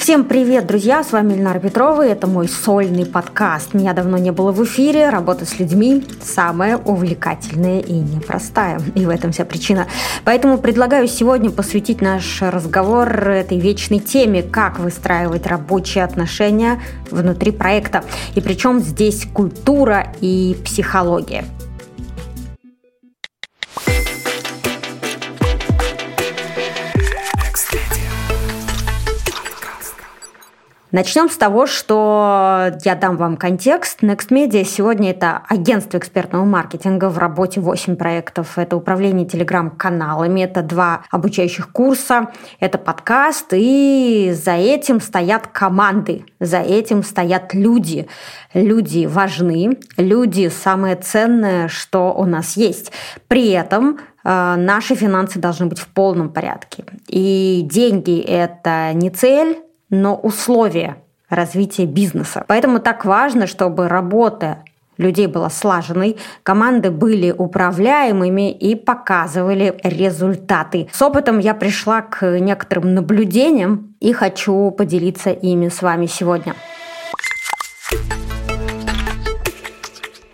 Всем привет, друзья! С вами Ильнара Петрова, и это мой сольный подкаст. Меня давно не было в эфире, работа с людьми самая увлекательная и непростая. И в этом вся причина. Поэтому предлагаю сегодня посвятить наш разговор этой вечной теме, как выстраивать рабочие отношения внутри проекта. И причем здесь культура и психология. Начнем с того, что я дам вам контекст. Next Media сегодня это агентство экспертного маркетинга в работе 8 проектов. Это управление телеграм-каналами, это два обучающих курса, это подкаст, и за этим стоят команды, за этим стоят люди. Люди важны, люди самое ценное, что у нас есть. При этом э, наши финансы должны быть в полном порядке. И деньги – это не цель, но условия развития бизнеса. Поэтому так важно, чтобы работа людей была слаженной, команды были управляемыми и показывали результаты. С опытом я пришла к некоторым наблюдениям и хочу поделиться ими с вами сегодня.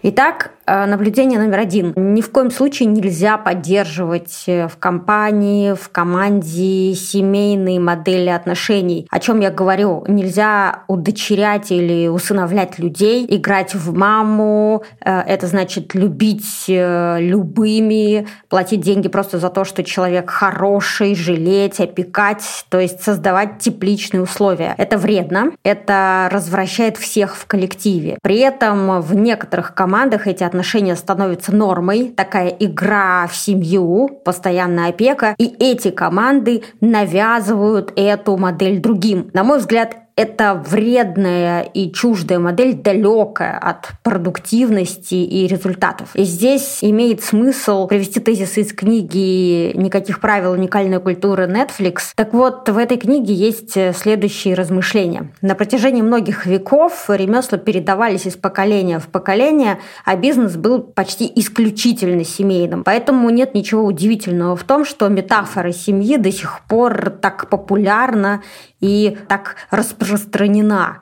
Итак, наблюдение номер один. Ни в коем случае нельзя поддерживать э, в компании, в команде семейные модели отношений. О чем я говорю? Нельзя удочерять или усыновлять людей, играть в маму. Э, это значит любить любыми, платить деньги просто за то, что человек хороший, жалеть, опекать, то есть создавать тепличные условия. Это вредно, это развращает всех в коллективе. При этом в некоторых командах эти отношения отношения становятся нормой, такая игра в семью, постоянная опека, и эти команды навязывают эту модель другим. На мой взгляд, это вредная и чуждая модель, далекая от продуктивности и результатов. И здесь имеет смысл привести тезис из книги «Никаких правил уникальной культуры Netflix». Так вот, в этой книге есть следующие размышления. На протяжении многих веков ремесла передавались из поколения в поколение, а бизнес был почти исключительно семейным. Поэтому нет ничего удивительного в том, что метафора семьи до сих пор так популярна и так распространена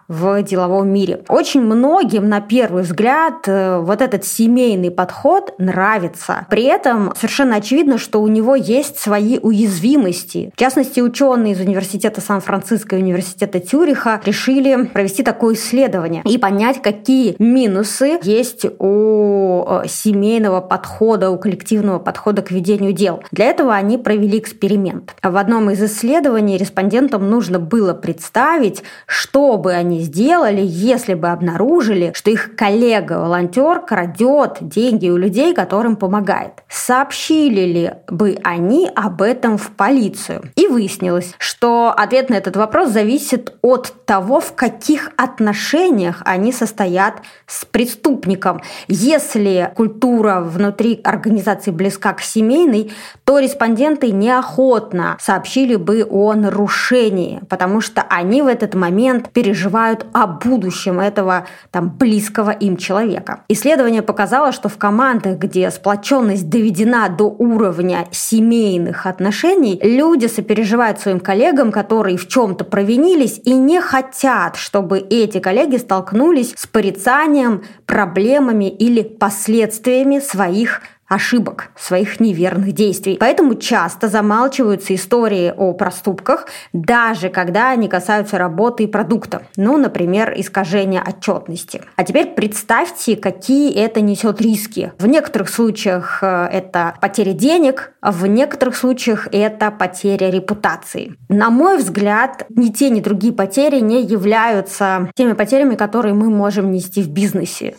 в деловом мире. Очень многим, на первый взгляд, э, вот этот семейный подход нравится. При этом совершенно очевидно, что у него есть свои уязвимости. В частности, ученые из Университета Сан-Франциско и Университета Тюриха решили провести такое исследование и понять, какие минусы есть у э, семейного подхода, у коллективного подхода к ведению дел. Для этого они провели эксперимент. В одном из исследований респондентам нужно было представить, что бы они сделали, если бы обнаружили, что их коллега-волонтер крадет деньги у людей, которым помогает. Сообщили ли бы они об этом в полицию? И выяснилось, что ответ на этот вопрос зависит от того, в каких отношениях они состоят с преступником. Если культура внутри организации близка к семейной, то респонденты неохотно сообщили бы о нарушении, потому что они в этот момент переживают о будущем этого там, близкого им человека. Исследование показало, что в командах, где сплоченность доведена до уровня семейных отношений, люди сопереживают своим коллегам, которые в чем-то провинились и не хотят, чтобы эти коллеги столкнулись с порицанием, проблемами или последствиями своих ошибок, своих неверных действий. Поэтому часто замалчиваются истории о проступках, даже когда они касаются работы и продукта. Ну, например, искажения отчетности. А теперь представьте, какие это несет риски. В некоторых случаях э, это потеря денег, а в некоторых случаях это потеря репутации. На мой взгляд, ни те, ни другие потери не являются теми потерями, которые мы можем нести в бизнесе.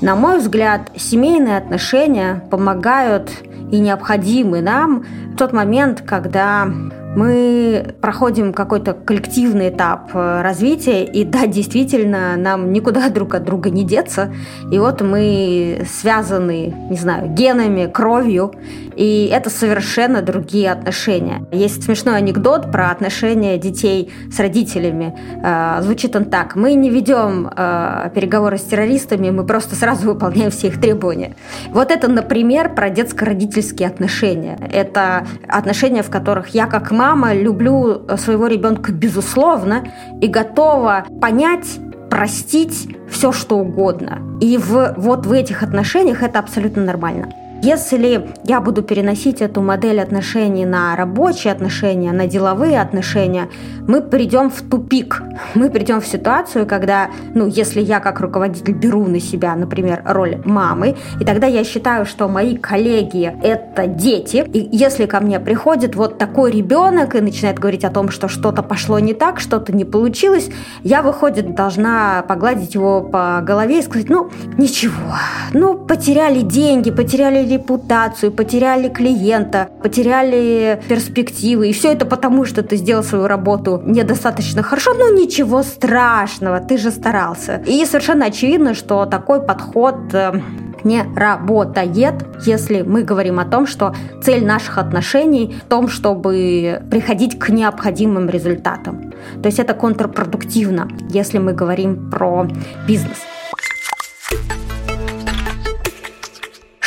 На мой взгляд, семейные отношения помогают и необходимы нам в тот момент, когда мы проходим какой-то коллективный этап э, развития, и да, действительно, нам никуда друг от друга не деться. И вот мы связаны, не знаю, генами, кровью, и это совершенно другие отношения. Есть смешной анекдот про отношения детей с родителями. Э, звучит он так. Мы не ведем э, переговоры с террористами, мы просто сразу выполняем все их требования. Вот это, например, про детско-родительские отношения. Это отношения, в которых я как мама люблю своего ребенка безусловно и готова понять, простить все, что угодно. И в, вот в этих отношениях это абсолютно нормально. Если я буду переносить эту модель отношений на рабочие отношения, на деловые отношения, мы придем в тупик. Мы придем в ситуацию, когда, ну, если я как руководитель беру на себя, например, роль мамы, и тогда я считаю, что мои коллеги — это дети, и если ко мне приходит вот такой ребенок и начинает говорить о том, что что-то пошло не так, что-то не получилось, я, выходит, должна погладить его по голове и сказать, ну, ничего, ну, потеряли деньги, потеряли репутацию, потеряли клиента, потеряли перспективы. И все это потому, что ты сделал свою работу недостаточно хорошо. Ну ничего страшного, ты же старался. И совершенно очевидно, что такой подход э, не работает, если мы говорим о том, что цель наших отношений в том, чтобы приходить к необходимым результатам. То есть это контрпродуктивно, если мы говорим про бизнес.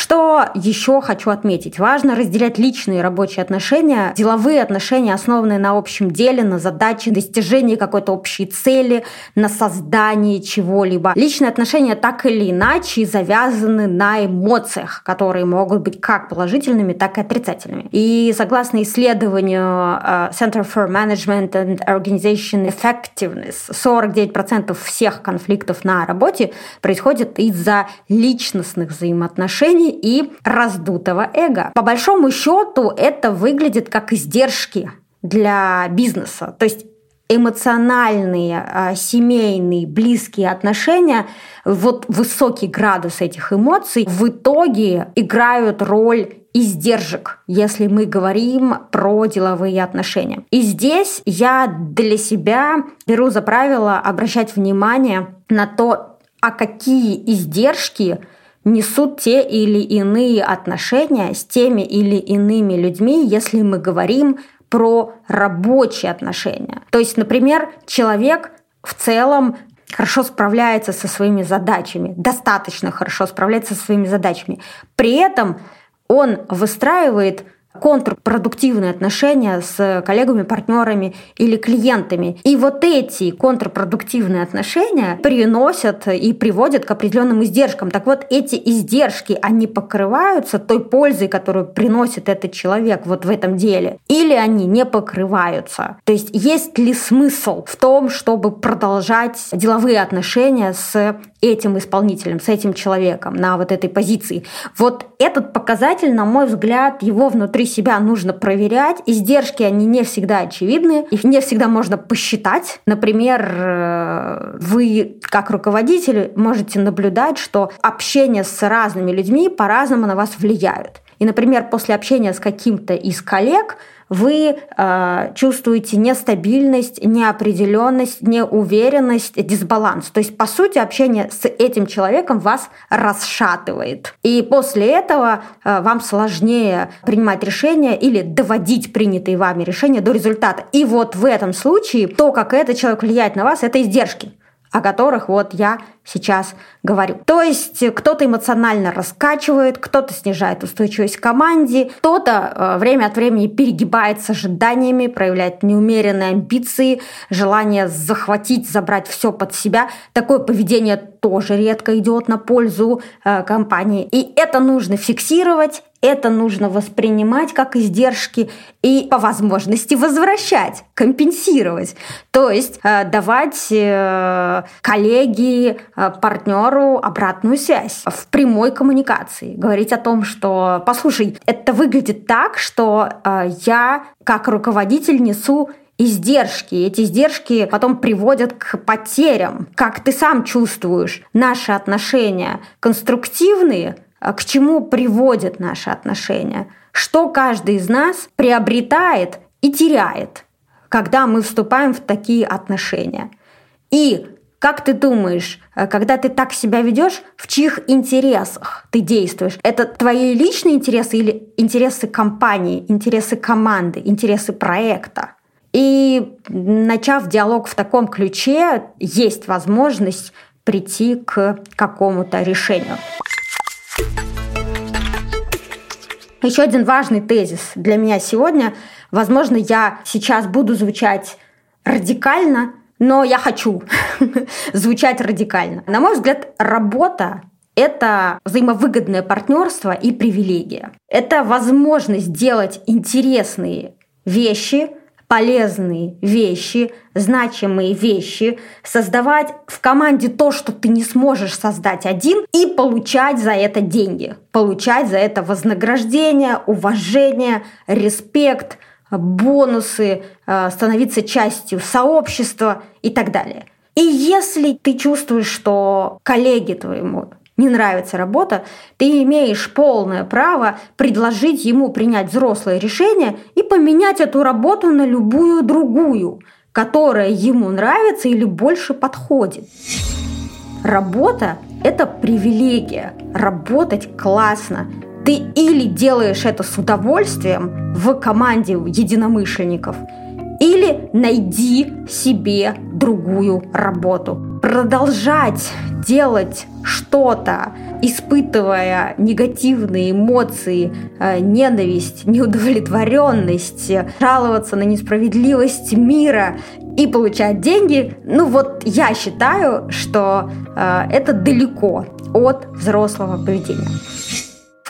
Что еще хочу отметить? Важно разделять личные рабочие отношения, деловые отношения, основанные на общем деле, на задаче, достижении какой-то общей цели, на создании чего-либо. Личные отношения так или иначе завязаны на эмоциях, которые могут быть как положительными, так и отрицательными. И согласно исследованию uh, Center for Management and Organization Effectiveness, 49% всех конфликтов на работе происходит из-за личностных взаимоотношений и раздутого эго. По большому счету это выглядит как издержки для бизнеса. То есть эмоциональные, а, семейные, близкие отношения, вот высокий градус этих эмоций в итоге играют роль издержек, если мы говорим про деловые отношения. И здесь я для себя беру за правило обращать внимание на то, а какие издержки несут те или иные отношения с теми или иными людьми, если мы говорим про рабочие отношения. То есть, например, человек в целом хорошо справляется со своими задачами, достаточно хорошо справляется со своими задачами. При этом он выстраивает контрпродуктивные отношения с коллегами, партнерами или клиентами. И вот эти контрпродуктивные отношения приносят и приводят к определенным издержкам. Так вот, эти издержки, они покрываются той пользой, которую приносит этот человек вот в этом деле, или они не покрываются. То есть есть ли смысл в том, чтобы продолжать деловые отношения с этим исполнителем, с этим человеком на вот этой позиции. Вот этот показатель, на мой взгляд, его внутри себя нужно проверять. Издержки, они не всегда очевидны, их не всегда можно посчитать. Например, э, вы как руководитель можете наблюдать, что общение с разными людьми по-разному на вас влияют. И, например, после общения с каким-то из коллег – вы э, чувствуете нестабильность, неопределенность, неуверенность, дисбаланс. То есть, по сути, общение с этим человеком вас расшатывает. И после этого э, вам сложнее принимать решения или доводить принятые вами решения до результата. И вот в этом случае то, как этот человек влияет на вас, это издержки о которых вот я сейчас говорю. То есть кто-то эмоционально раскачивает, кто-то снижает устойчивость команде, кто-то э, время от времени перегибает с ожиданиями, проявляет неумеренные амбиции, желание захватить, забрать все под себя. Такое поведение тоже редко идет на пользу э, компании. И это нужно фиксировать, это нужно воспринимать как издержки и по возможности возвращать, компенсировать. То есть э, давать э, коллеге, э, партнеру обратную связь в прямой коммуникации. Говорить о том, что, послушай, это выглядит так, что я как руководитель несу издержки. Эти издержки потом приводят к потерям. Как ты сам чувствуешь, наши отношения конструктивные, а к чему приводят наши отношения, что каждый из нас приобретает и теряет, когда мы вступаем в такие отношения. И как ты думаешь, э, когда ты так себя ведешь, в чьих интересах ты действуешь? Это твои личные интересы или интересы компании, интересы команды, интересы проекта? И начав диалог в таком ключе, есть возможность прийти к какому-то решению. Еще один важный тезис для меня сегодня. Возможно, я сейчас буду звучать радикально, но я хочу звучать радикально. На мой взгляд, работа это взаимовыгодное партнерство и привилегия. Это возможность делать интересные вещи, полезные вещи, значимые вещи, создавать в команде то, что ты не сможешь создать один, и получать за это деньги, получать за это вознаграждение, уважение, респект, бонусы, э, становиться частью сообщества и так далее. И если ты чувствуешь, что коллеги твоему не нравится работа, ты имеешь полное право предложить ему принять взрослое решение и поменять эту работу на любую другую, которая ему нравится или больше подходит. Работа – это привилегия. Работать классно. Ты или делаешь это с удовольствием в команде единомышленников, или найди себе другую работу. Продолжать делать что-то, испытывая негативные эмоции, э, ненависть, неудовлетворенность, жаловаться на несправедливость мира и получать деньги, ну вот я считаю, что э, это далеко от взрослого поведения.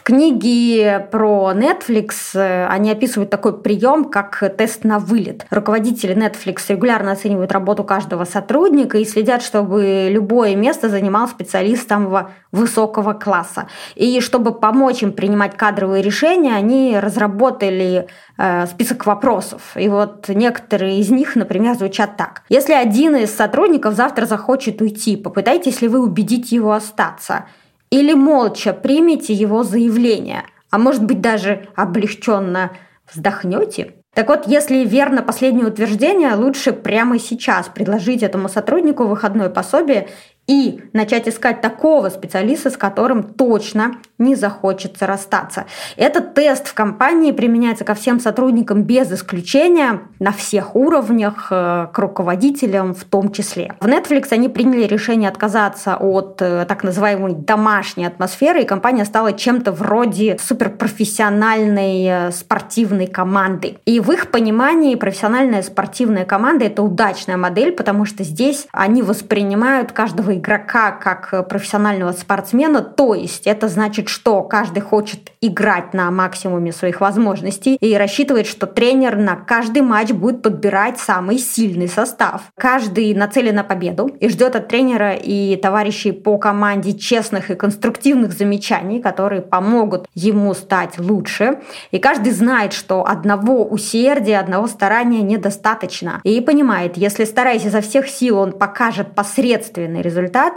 Книге про Netflix э, они описывают такой прием, как тест на вылет. Руководители Netflix регулярно оценивают работу каждого сотрудника и следят, чтобы любое место занимал специалист самого высокого класса. И чтобы помочь им принимать кадровые решения, они разработали э, список вопросов. И вот некоторые из них, например, звучат так. Если один из сотрудников завтра захочет уйти, попытайтесь ли вы убедить его остаться – или молча примете его заявление, а может быть даже облегченно вздохнете? Так вот, если верно последнее утверждение, лучше прямо сейчас предложить этому сотруднику выходное пособие и начать искать такого специалиста, с которым точно не захочется расстаться. Этот тест в компании применяется ко всем сотрудникам без исключения, на всех уровнях, э, к руководителям в том числе. В Netflix они приняли решение отказаться от э, так называемой домашней атмосферы, и компания стала чем-то вроде суперпрофессиональной э, спортивной команды. И в их понимании профессиональная спортивная команда – это удачная модель, потому что здесь они воспринимают каждого игрока как э, профессионального спортсмена, то есть это значит, что каждый хочет играть на максимуме своих возможностей и рассчитывает, что тренер на каждый матч будет подбирать самый сильный состав. Каждый нацелен на победу и ждет от тренера и товарищей по команде честных и конструктивных замечаний, которые помогут ему стать лучше. И каждый знает, что одного усердия, одного старания недостаточно. И понимает, если стараясь изо всех сил, он покажет посредственный результат, результат,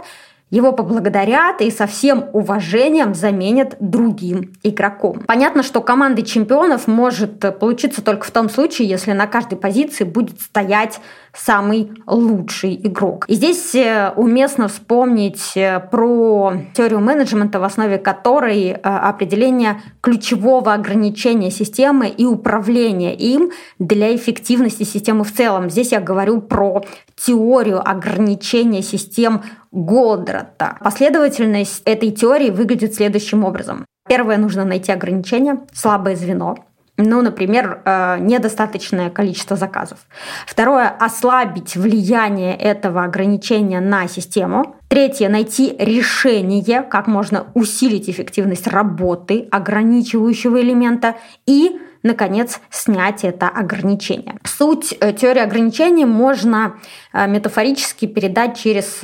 его поблагодарят и со всем уважением заменят другим игроком. Понятно, что команды чемпионов может получиться только в том случае, если на каждой позиции будет стоять самый лучший игрок. И здесь э, уместно вспомнить э, про теорию менеджмента, в основе которой э, определение ключевого ограничения системы и управления им для эффективности системы в целом. Здесь я говорю про теорию ограничения систем Голдрата. Последовательность этой теории выглядит следующим образом. Первое, нужно найти ограничение, слабое звено. Ну, например, э, недостаточное количество заказов. Второе – ослабить влияние этого ограничения на систему. Третье – найти решение, как можно усилить эффективность работы ограничивающего элемента. И наконец, снять это ограничение. Суть э, теории ограничений можно э, метафорически передать через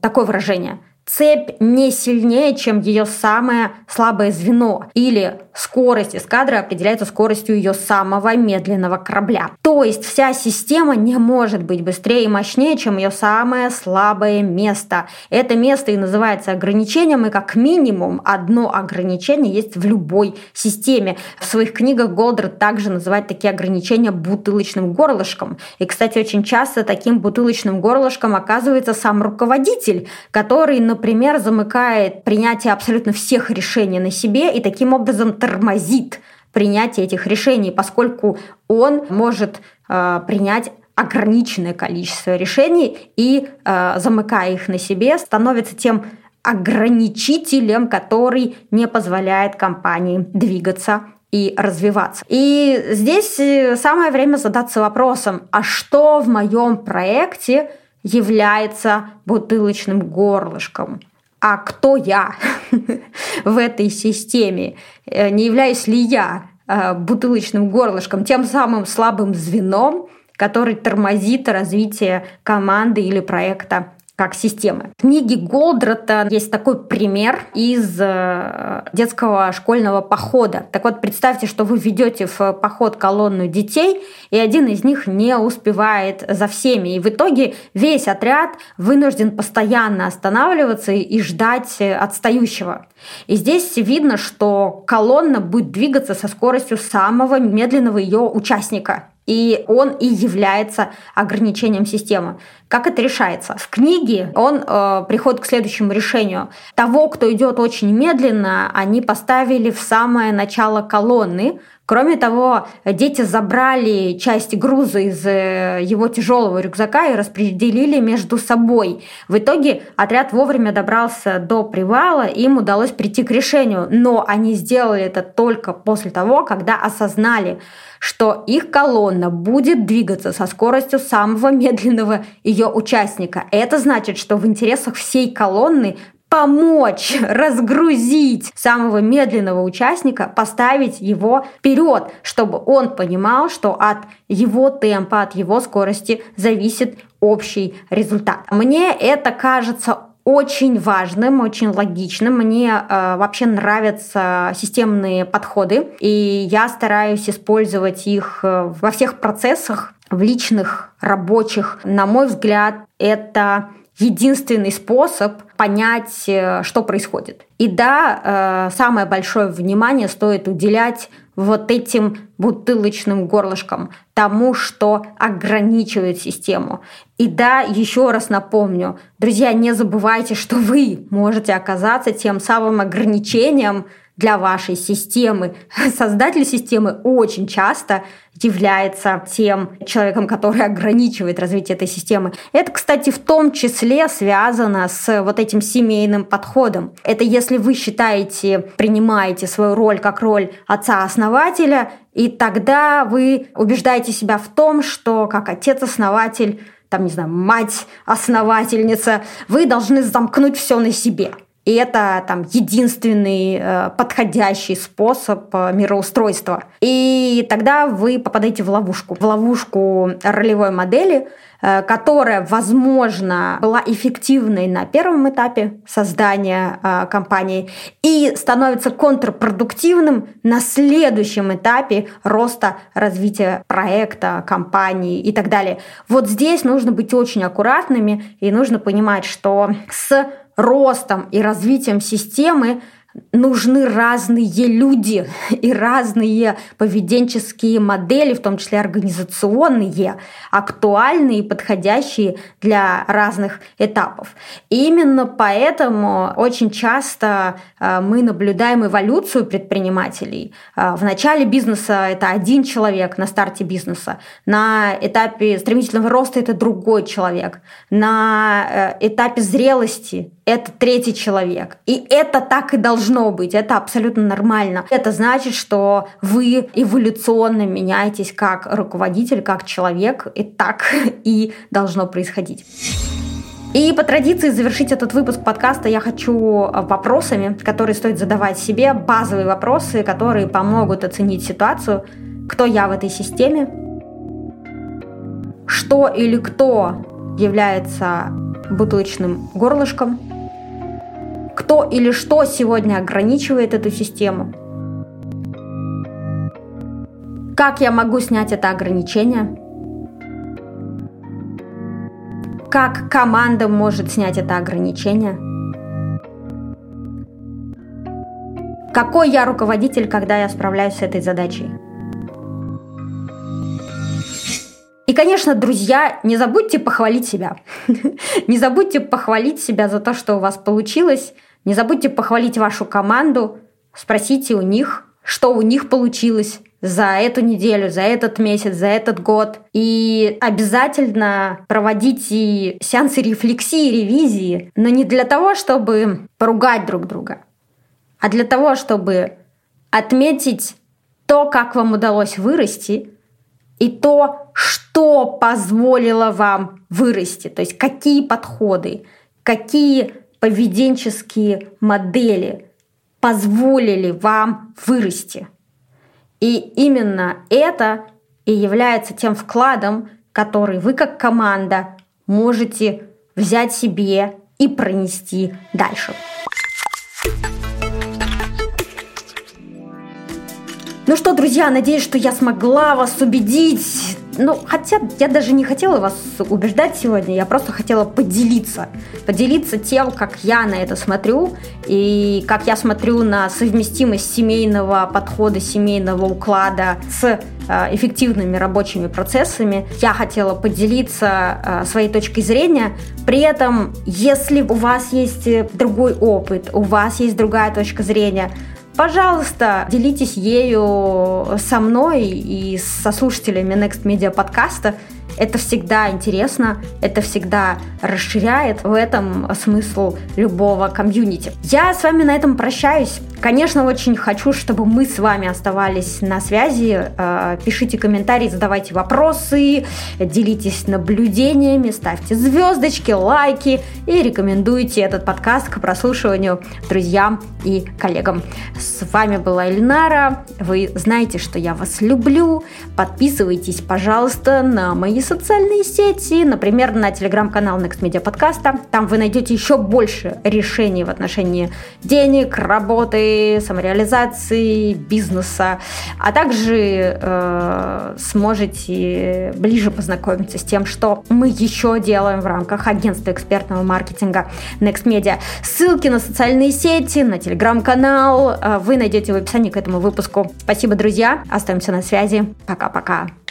такое выражение – цепь не сильнее, чем ее самое слабое звено. Или скорость эскадры определяется скоростью ее самого медленного корабля. То есть вся система не может быть быстрее и мощнее, чем ее самое слабое место. Это место и называется ограничением, и как минимум одно ограничение есть в любой системе. В своих книгах Голдер также называет такие ограничения бутылочным горлышком. И, кстати, очень часто таким бутылочным горлышком оказывается сам руководитель, который, например, замыкает принятие абсолютно всех решений на себе и таким образом тормозит принятие этих решений, поскольку он может э, принять ограниченное количество решений и, э, замыкая их на себе, становится тем ограничителем, который не позволяет компании двигаться и развиваться. И здесь э, самое время задаться вопросом, а что в моем проекте является бутылочным горлышком? А кто я в этой системе? Э, не являюсь ли я э, бутылочным горлышком, тем самым слабым звеном, который тормозит развитие команды или проекта как системы. В книге Голдрата есть такой пример из э, детского школьного похода. Так вот, представьте, что вы ведете в поход колонну детей, и один из них не успевает за всеми. И в итоге весь отряд вынужден постоянно останавливаться и ждать отстающего. И здесь видно, что колонна будет двигаться со скоростью самого медленного ее участника. И он и является ограничением системы. Как это решается? В книге он э, приходит к следующему решению. Того, кто идет очень медленно, они поставили в самое начало колонны, Кроме того, дети забрали часть груза из э, его тяжелого рюкзака и распределили между собой. В итоге отряд вовремя добрался до привала, и им удалось прийти к решению. Но они сделали это только после того, когда осознали, что их колонна будет двигаться со скоростью самого медленного ее участника. Это значит, что в интересах всей колонны помочь разгрузить самого медленного участника, поставить его вперед, чтобы он понимал, что от его темпа, от его скорости зависит общий результат. Мне это кажется очень важным, очень логичным. Мне э, вообще нравятся системные подходы, и я стараюсь использовать их э, во всех процессах, в личных, рабочих. На мой взгляд, это единственный способ понять, э, что происходит. И да, э, самое большое внимание стоит уделять вот этим бутылочным горлышкам, тому, что ограничивает систему. И да, еще раз напомню, друзья, не забывайте, что вы можете оказаться тем самым ограничением, для вашей системы. Создатель системы очень часто является тем человеком, который ограничивает развитие этой системы. Это, кстати, в том числе связано с вот этим семейным подходом. Это если вы считаете, принимаете свою роль как роль отца-основателя, и тогда вы убеждаете себя в том, что как отец-основатель там, не знаю, мать-основательница, вы должны замкнуть все на себе. И это там единственный э, подходящий способ э, мироустройства. И тогда вы попадаете в ловушку. В ловушку ролевой модели, э, которая, возможно, была эффективной на первом этапе создания компании и становится контрпродуктивным на следующем этапе роста развития проекта, компании и так далее. Вот здесь нужно быть очень аккуратными и нужно понимать, что с ростом и развитием системы нужны разные люди и разные поведенческие модели, в том числе организационные, актуальные и подходящие для разных этапов. И именно поэтому очень часто э, мы наблюдаем эволюцию предпринимателей. Э, в начале бизнеса это один человек на старте бизнеса, на этапе стремительного роста это другой человек, на э, этапе зрелости это третий человек. И это так и должно быть, это абсолютно нормально. Это значит, что вы эволюционно меняетесь как руководитель, как человек, и так и должно происходить. И по традиции завершить этот выпуск подкаста я хочу вопросами, которые стоит задавать себе, базовые вопросы, которые помогут оценить ситуацию, кто я в этой системе, что или кто является бутылочным горлышком, кто или что сегодня ограничивает эту систему? Как я могу снять это ограничение? Как команда может снять это ограничение? Какой я руководитель, когда я справляюсь с этой задачей? Конечно, друзья, не забудьте похвалить себя. не забудьте похвалить себя за то, что у вас получилось. Не забудьте похвалить вашу команду. Спросите у них, что у них получилось за эту неделю, за этот месяц, за этот год. И обязательно проводите сеансы рефлексии, ревизии, но не для того, чтобы поругать друг друга, а для того, чтобы отметить то, как вам удалось вырасти, и то, что позволило вам вырасти, то есть какие подходы, какие поведенческие модели позволили вам вырасти. И именно это и является тем вкладом, который вы как команда можете взять себе и пронести дальше. Ну что, друзья, надеюсь, что я смогла вас убедить. Ну, хотя я даже не хотела вас убеждать сегодня, я просто хотела поделиться. Поделиться тем, как я на это смотрю, и как я смотрю на совместимость семейного подхода, семейного уклада с э, эффективными рабочими процессами. Я хотела поделиться э, своей точкой зрения. При этом, если у вас есть другой опыт, у вас есть другая точка зрения, Пожалуйста, делитесь ею со мной и со слушателями Next Media подкаста. Это всегда интересно, это всегда расширяет в этом смысл любого комьюнити. Я с вами на этом прощаюсь. Конечно, очень хочу, чтобы мы с вами оставались на связи. Э, пишите комментарии, задавайте вопросы, делитесь наблюдениями, ставьте звездочки, лайки и рекомендуйте этот подкаст к прослушиванию друзьям и коллегам. С вами была Эльнара. Вы знаете, что я вас люблю. Подписывайтесь, пожалуйста, на мои социальные сети, например, на телеграм-канал Next Media подкаста. Там вы найдете еще больше решений в отношении денег, работы, самореализации, бизнеса, а также э, сможете ближе познакомиться с тем, что мы еще делаем в рамках агентства экспертного маркетинга Next Media. Ссылки на социальные сети, на телеграм-канал э, вы найдете в описании к этому выпуску. Спасибо, друзья. Остаемся на связи. Пока-пока.